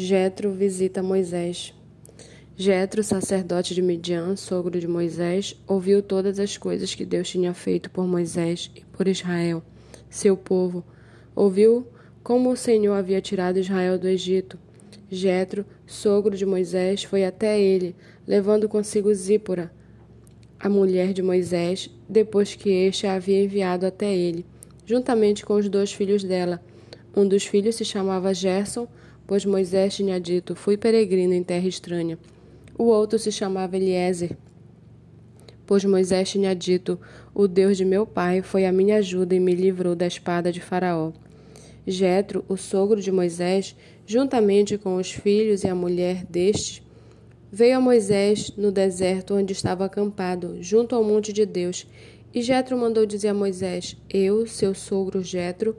Jetro visita Moisés. Jetro, sacerdote de Midian, sogro de Moisés, ouviu todas as coisas que Deus tinha feito por Moisés e por Israel, seu povo. Ouviu como o Senhor havia tirado Israel do Egito. Jetro, sogro de Moisés, foi até ele, levando consigo Zípora, a mulher de Moisés, depois que este a havia enviado até ele, juntamente com os dois filhos dela. Um dos filhos se chamava Gerson, pois Moisés tinha dito: Fui peregrino em terra estranha. O outro se chamava Eliezer, pois Moisés tinha dito: O Deus de meu pai foi a minha ajuda e me livrou da espada de Faraó. Jetro, o sogro de Moisés, juntamente com os filhos e a mulher deste, veio a Moisés no deserto onde estava acampado, junto ao monte de Deus. E Jetro mandou dizer a Moisés: Eu, seu sogro Jetro,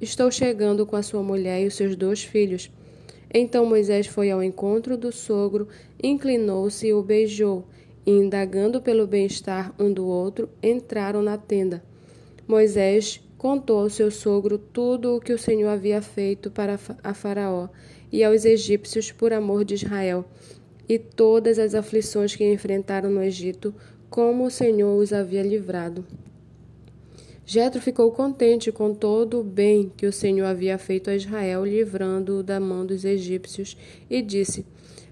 estou chegando com a sua mulher e os seus dois filhos. Então Moisés foi ao encontro do sogro, inclinou-se e o beijou, e, indagando pelo bem-estar um do outro, entraram na tenda. Moisés contou ao seu sogro tudo o que o Senhor havia feito para a Faraó e aos egípcios por amor de Israel, e todas as aflições que enfrentaram no Egito, como o Senhor os havia livrado. Jetro ficou contente com todo o bem que o Senhor havia feito a Israel, livrando-o da mão dos egípcios, e disse: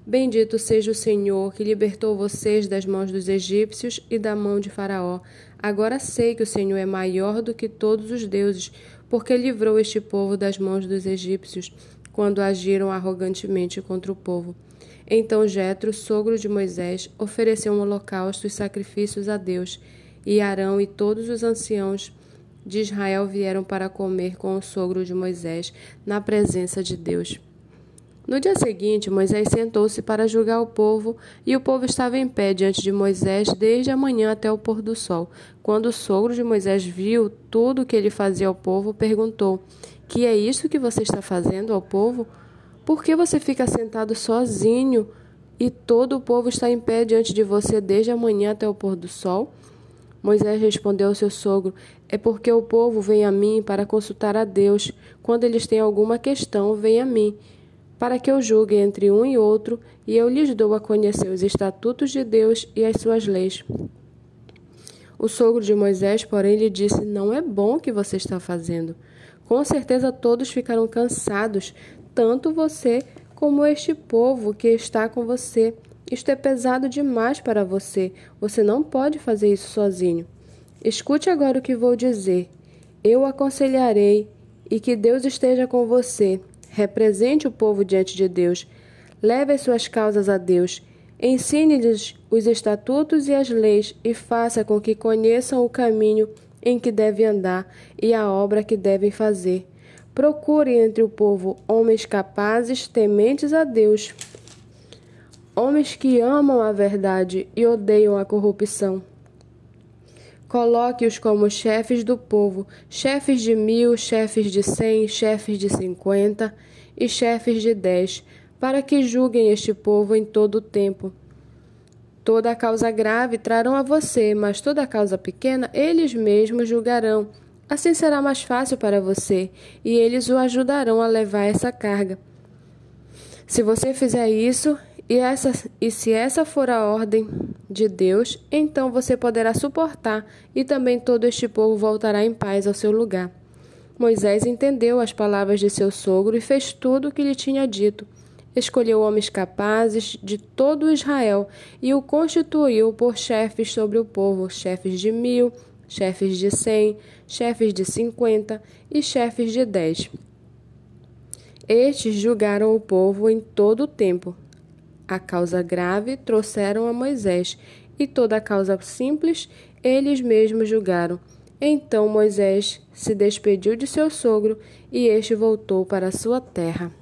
Bendito seja o Senhor que libertou vocês das mãos dos egípcios e da mão de Faraó. Agora sei que o Senhor é maior do que todos os deuses, porque livrou este povo das mãos dos egípcios, quando agiram arrogantemente contra o povo. Então Jetro, sogro de Moisés, ofereceu um holocausto e sacrifícios a Deus, e Arão e todos os anciãos de Israel vieram para comer com o sogro de Moisés na presença de Deus. No dia seguinte, Moisés sentou-se para julgar o povo, e o povo estava em pé diante de Moisés desde a manhã até o pôr do sol. Quando o sogro de Moisés viu tudo o que ele fazia ao povo, perguntou: Que é isso que você está fazendo ao povo? Por que você fica sentado sozinho e todo o povo está em pé diante de você desde a manhã até o pôr do sol? Moisés respondeu ao seu sogro: É porque o povo vem a mim para consultar a Deus. Quando eles têm alguma questão, vem a mim, para que eu julgue entre um e outro, e eu lhes dou a conhecer os estatutos de Deus e as suas leis. O sogro de Moisés, porém, lhe disse: Não é bom o que você está fazendo. Com certeza todos ficaram cansados, tanto você como este povo que está com você. Isto é pesado demais para você. Você não pode fazer isso sozinho. Escute agora o que vou dizer. Eu aconselharei e que Deus esteja com você. Represente o povo diante de Deus. Leve as suas causas a Deus. Ensine-lhes os estatutos e as leis e faça com que conheçam o caminho em que devem andar e a obra que devem fazer. Procure entre o povo homens capazes, tementes a Deus homens que amam a verdade e odeiam a corrupção. Coloque-os como chefes do povo, chefes de mil, chefes de cem, chefes de cinquenta e chefes de dez, para que julguem este povo em todo o tempo. Toda causa grave trarão a você, mas toda causa pequena eles mesmos julgarão. Assim será mais fácil para você, e eles o ajudarão a levar essa carga. Se você fizer isso, e, essa, e se essa for a ordem de Deus, então você poderá suportar, e também todo este povo voltará em paz ao seu lugar. Moisés entendeu as palavras de seu sogro e fez tudo o que lhe tinha dito. Escolheu homens capazes de todo Israel e o constituiu por chefes sobre o povo, chefes de mil, chefes de cem, chefes de cinquenta e chefes de dez. Estes julgaram o povo em todo o tempo, a causa grave trouxeram a Moisés, e toda a causa simples eles mesmos julgaram. Então Moisés se despediu de seu sogro, e este voltou para sua terra.